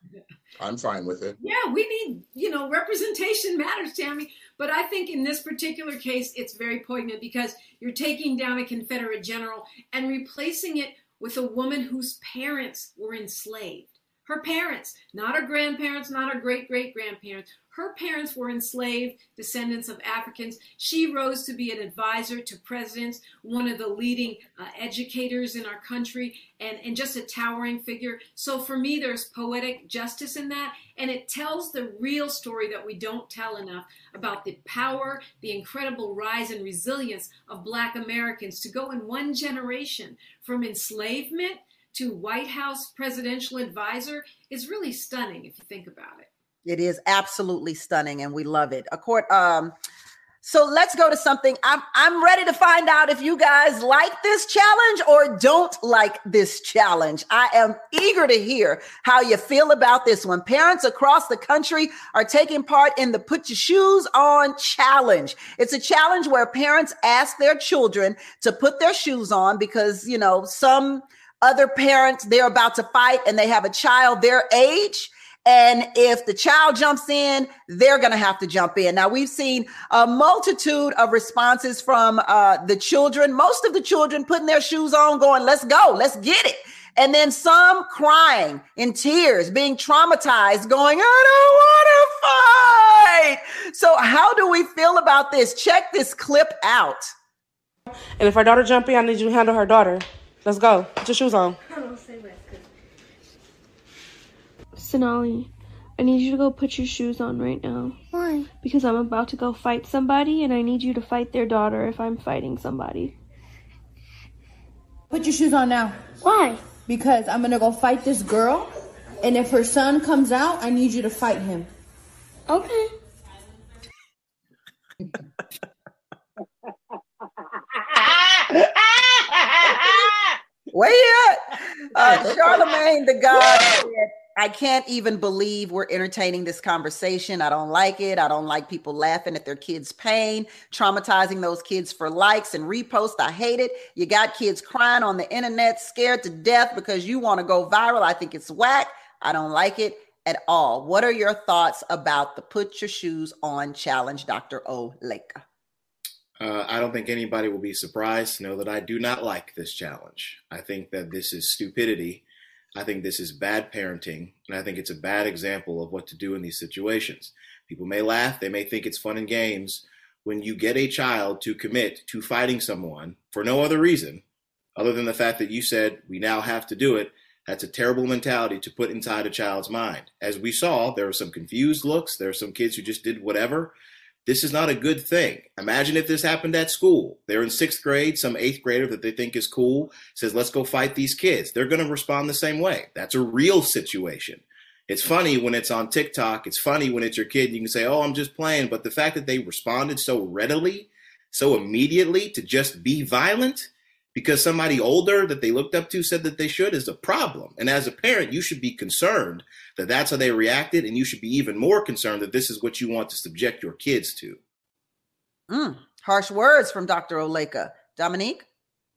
Speaker 3: I'm fine with
Speaker 2: it. Yeah, we need, you know, representation matters, Tammy. But I think in this particular case, it's very poignant because you're taking down a Confederate general and replacing it with a woman whose parents were enslaved. Her parents, not her grandparents, not her great great grandparents. Her parents were enslaved descendants of Africans. She rose to be an advisor to presidents, one of the leading uh, educators in our country, and, and just a towering figure. So for me, there's poetic justice in that. And it tells the real story that we don't tell enough about the power, the incredible rise and resilience of Black Americans to go in one generation from enslavement to White House presidential advisor is really stunning if you think about it.
Speaker 1: It is absolutely stunning, and we love it. court um, so let's go to something. I'm I'm ready to find out if you guys like this challenge or don't like this challenge. I am eager to hear how you feel about this one. Parents across the country are taking part in the Put Your Shoes On challenge. It's a challenge where parents ask their children to put their shoes on because, you know, some other parents, they're about to fight and they have a child their age. And if the child jumps in, they're going to have to jump in. Now, we've seen a multitude of responses from uh, the children, most of the children putting their shoes on, going, let's go, let's get it. And then some crying in tears, being traumatized, going, I don't want to fight. So, how do we feel about this? Check this clip out.
Speaker 7: And if our daughter in, I need you to handle her daughter. Let's go. Put your shoes on. Sonali, I need you to go put your shoes on right now. Why? Because I'm about to go fight somebody and I need you to fight their daughter if I'm fighting somebody. Put your shoes on now.
Speaker 8: Why?
Speaker 7: Because I'm going to go fight this girl and if her son comes out, I need you to fight him.
Speaker 8: Okay.
Speaker 1: Where you at? Uh, Charlemagne the God said, I can't even believe we're entertaining this conversation. I don't like it. I don't like people laughing at their kids' pain, traumatizing those kids for likes and reposts. I hate it. You got kids crying on the internet, scared to death because you want to go viral. I think it's whack. I don't like it at all. What are your thoughts about the Put Your Shoes On Challenge, Dr. Oleka?
Speaker 5: Uh, I don't think anybody will be surprised to know that I do not like this challenge. I think that this is stupidity. I think this is bad parenting. And I think it's a bad example of what to do in these situations. People may laugh, they may think it's fun and games. When you get a child to commit to fighting someone for no other reason other than the fact that you said, we now have to do it, that's a terrible mentality to put inside a child's mind. As we saw, there were some confused looks, there are some kids who just did whatever. This is not a good thing. Imagine if this happened at school. They're in sixth grade, some eighth grader that they think is cool says, let's go fight these kids. They're going to respond the same way. That's a real situation. It's funny when it's on TikTok. It's funny when it's your kid. You can say, oh, I'm just playing. But the fact that they responded so readily, so immediately to just be violent because somebody older that they looked up to said that they should is a problem. And as a parent, you should be concerned that that's how they reacted, and you should be even more concerned that this is what you want to subject your kids to.
Speaker 1: Mm, harsh words from Dr. Oleka. Dominique?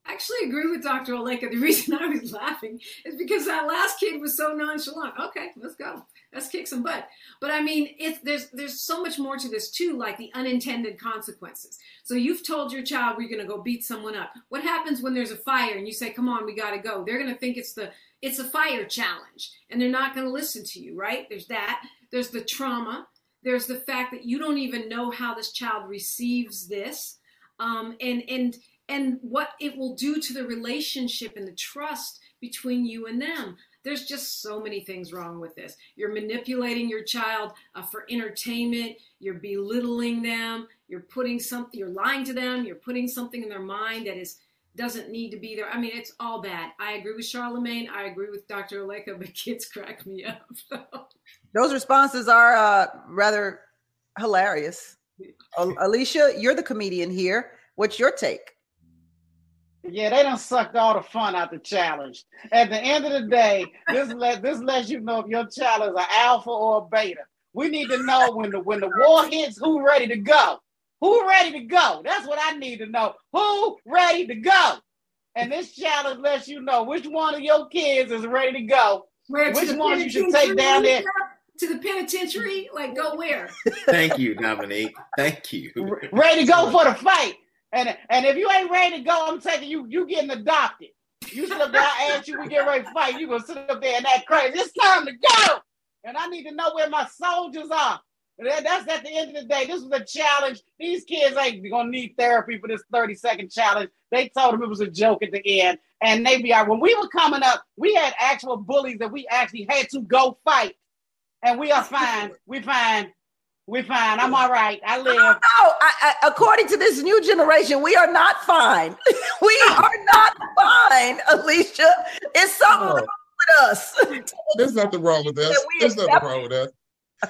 Speaker 2: actually agree with Dr. Oleka. The reason I was laughing is because that last kid was so nonchalant. Okay, let's go. Let's kick some butt. But I mean, if there's there's so much more to this too, like the unintended consequences. So you've told your child we're gonna go beat someone up. What happens when there's a fire and you say, "Come on, we gotta go"? They're gonna think it's the it's a fire challenge, and they're not gonna listen to you, right? There's that. There's the trauma. There's the fact that you don't even know how this child receives this. Um, and and and what it will do to the relationship and the trust between you and them. There's just so many things wrong with this. You're manipulating your child uh, for entertainment. You're belittling them. You're putting something. You're lying to them. You're putting something in their mind that is doesn't need to be there. I mean, it's all bad. I agree with Charlemagne. I agree with Dr. Oleka, but kids crack me up.
Speaker 1: Those responses are uh, rather hilarious. Alicia, you're the comedian here. What's your take?
Speaker 4: Yeah, they done sucked all the fun out the challenge. At the end of the day, this let this lets you know if your child is an alpha or a beta. We need to know when the when the war hits, who ready to go? Who ready to go? That's what I need to know. Who ready to go? And this challenge lets you know which one of your kids is ready to go. Where, which to ones you should take down there
Speaker 2: to the penitentiary? Like, go where?
Speaker 5: Thank you, Dominique. Thank you.
Speaker 4: Ready to go for the fight. And and if you ain't ready to go, I'm taking you. You getting adopted. You sit up there. I ask you, we get ready to fight. You gonna sit up there and act crazy. It's time to go. And I need to know where my soldiers are. That's at the end of the day. This was a challenge. These kids ain't gonna need therapy for this 30 second challenge. They told them it was a joke at the end, and they be out. When we were coming up, we had actual bullies that we actually had to go fight, and we are fine. We fine. We're fine. I'm all right. I live. No, I,
Speaker 1: I, according to this new generation, we are not fine. we are not fine, Alicia. It's something oh. wrong with us.
Speaker 3: There's nothing wrong with us. There's nothing wrong with us.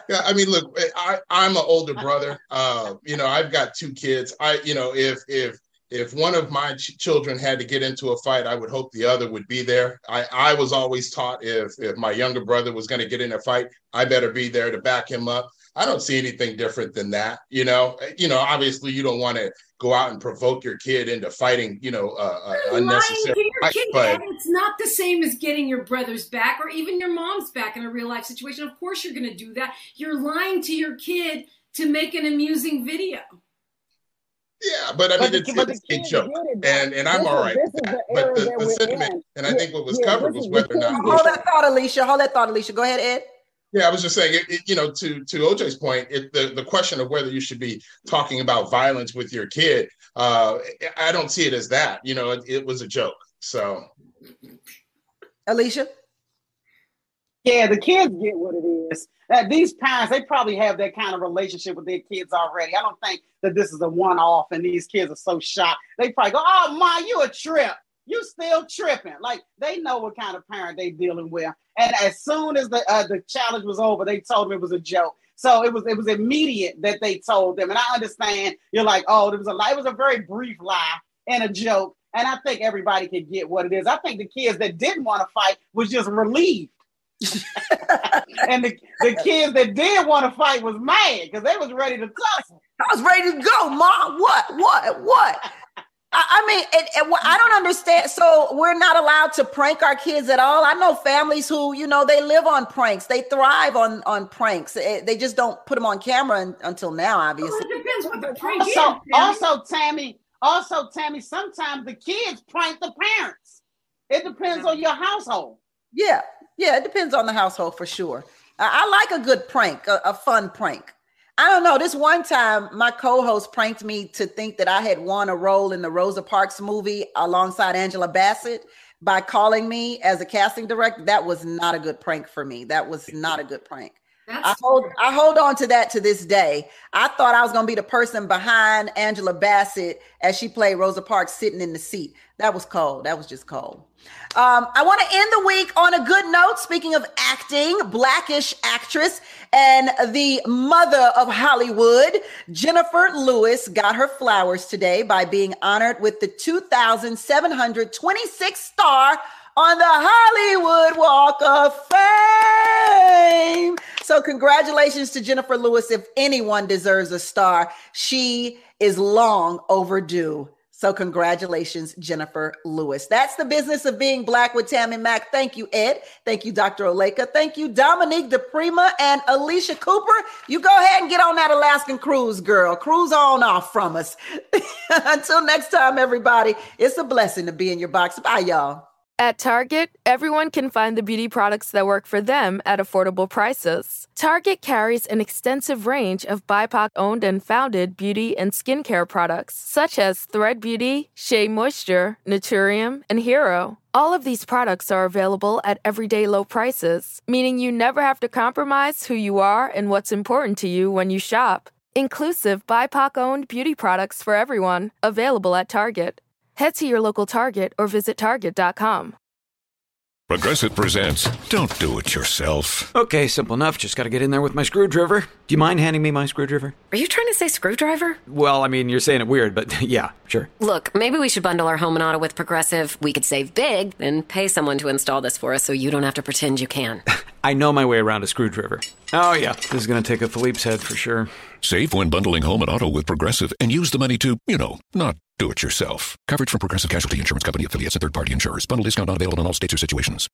Speaker 3: Yeah, I mean, look, eh, I, I'm an older brother. Uh, you know, I've got two kids. I, you know, if if if one of my ch- children had to get into a fight, I would hope the other would be there. I, I was always taught if if my younger brother was going to get in a fight, I better be there to back him up. I don't see anything different than that. You know, uh, you know, obviously you don't want to go out and provoke your kid into fighting, you know, uh, uh unnecessary.
Speaker 2: Fight, but it's not the same as getting your brother's back or even your mom's back in a real life situation. Of course, you're going to do that. You're lying to your kid to make an amusing video.
Speaker 3: Yeah, but I mean, but it's, it's a joke, it, and and I'm is, all right. But the, the sentiment, in. and I yeah, think what was yeah, covered was whether or not.
Speaker 1: Hold that thought, Alicia. Hold that thought, Alicia. Go ahead, Ed.
Speaker 3: Yeah, I was just saying, it, it, you know, to to OJ's point, it, the the question of whether you should be talking about violence with your kid, uh, I don't see it as that. You know, it, was a joke. So,
Speaker 1: Alicia,
Speaker 4: yeah, the kids get what it is. At uh, these parents, they probably have that kind of relationship with their kids already. I don't think that this is a one off, and these kids are so shocked. They probably go, "Oh, my, you a trip." you still tripping. Like they know what kind of parent they dealing with. And as soon as the uh, the challenge was over, they told me it was a joke. So it was it was immediate that they told them. And I understand you're like, oh, it was a lie. It was a very brief lie and a joke. And I think everybody can get what it is. I think the kids that didn't want to fight was just relieved. and the, the kids that did want to fight was mad because they was ready to tussle.
Speaker 1: I was ready to go, mom. What? What? What? I mean, it, it, I don't understand. So we're not allowed to prank our kids at all. I know families who, you know, they live on pranks. They thrive on on pranks. It, eh, they just don't put them on camera until now, obviously. Well, it depends
Speaker 4: what the prank also, is. Tammy. Also, Tammy. Also, Tammy. Sometimes the kids prank the parents. It depends on your household.
Speaker 1: Yeah, yeah. It depends on the household for sure. I, I like a good prank, a, a fun prank. I don't know. This one time, my co-host pranked me to think that I had won a role in the Rosa Parks movie alongside Angela Bassett by calling me as a casting director. That was not a good prank for me. That was not a good prank. I hold I hold on to that to this day. I thought I was going to be the person behind Angela Bassett as she played Rosa Parks sitting in the seat. That was cold. That was just cold. Um, I want to end the week on a good note. Speaking of acting, blackish actress and the mother of Hollywood, Jennifer Lewis got her flowers today by being honored with the 2,726 star on the Hollywood Walk of Fame. So, congratulations to Jennifer Lewis. If anyone deserves a star, she is long overdue. So, congratulations, Jennifer Lewis. That's the business of being black with Tammy Mack. Thank you, Ed. Thank you, Dr. Oleka. Thank you, Dominique DePrima and Alicia Cooper. You go ahead and get on that Alaskan cruise, girl. Cruise on off from us. Until next time, everybody, it's a blessing to be in your box. Bye, y'all.
Speaker 9: At Target, everyone can find the beauty products that work for them at affordable prices. Target carries an extensive range of BIPOC owned and founded beauty and skincare products, such as Thread Beauty, Shea Moisture, Naturium, and Hero. All of these products are available at everyday low prices, meaning you never have to compromise who you are and what's important to you when you shop. Inclusive BIPOC owned beauty products for everyone, available at Target. Head to your local Target or visit Target.com.
Speaker 10: Progressive presents Don't Do It Yourself.
Speaker 11: Okay, simple enough. Just got to get in there with my screwdriver. Do you mind handing me my screwdriver?
Speaker 12: Are you trying to say screwdriver?
Speaker 11: Well, I mean, you're saying it weird, but yeah, sure.
Speaker 12: Look, maybe we should bundle our home and auto with Progressive. We could save big and pay someone to install this for us so you don't have to pretend you can.
Speaker 11: I know my way around a screwdriver. Oh, yeah. This is going to take a Philippe's head for sure.
Speaker 10: Save when bundling home and auto with Progressive and use the money to, you know, not do it yourself. Coverage from Progressive Casualty Insurance Company affiliates and third party insurers. Bundle discount not available in all states or situations.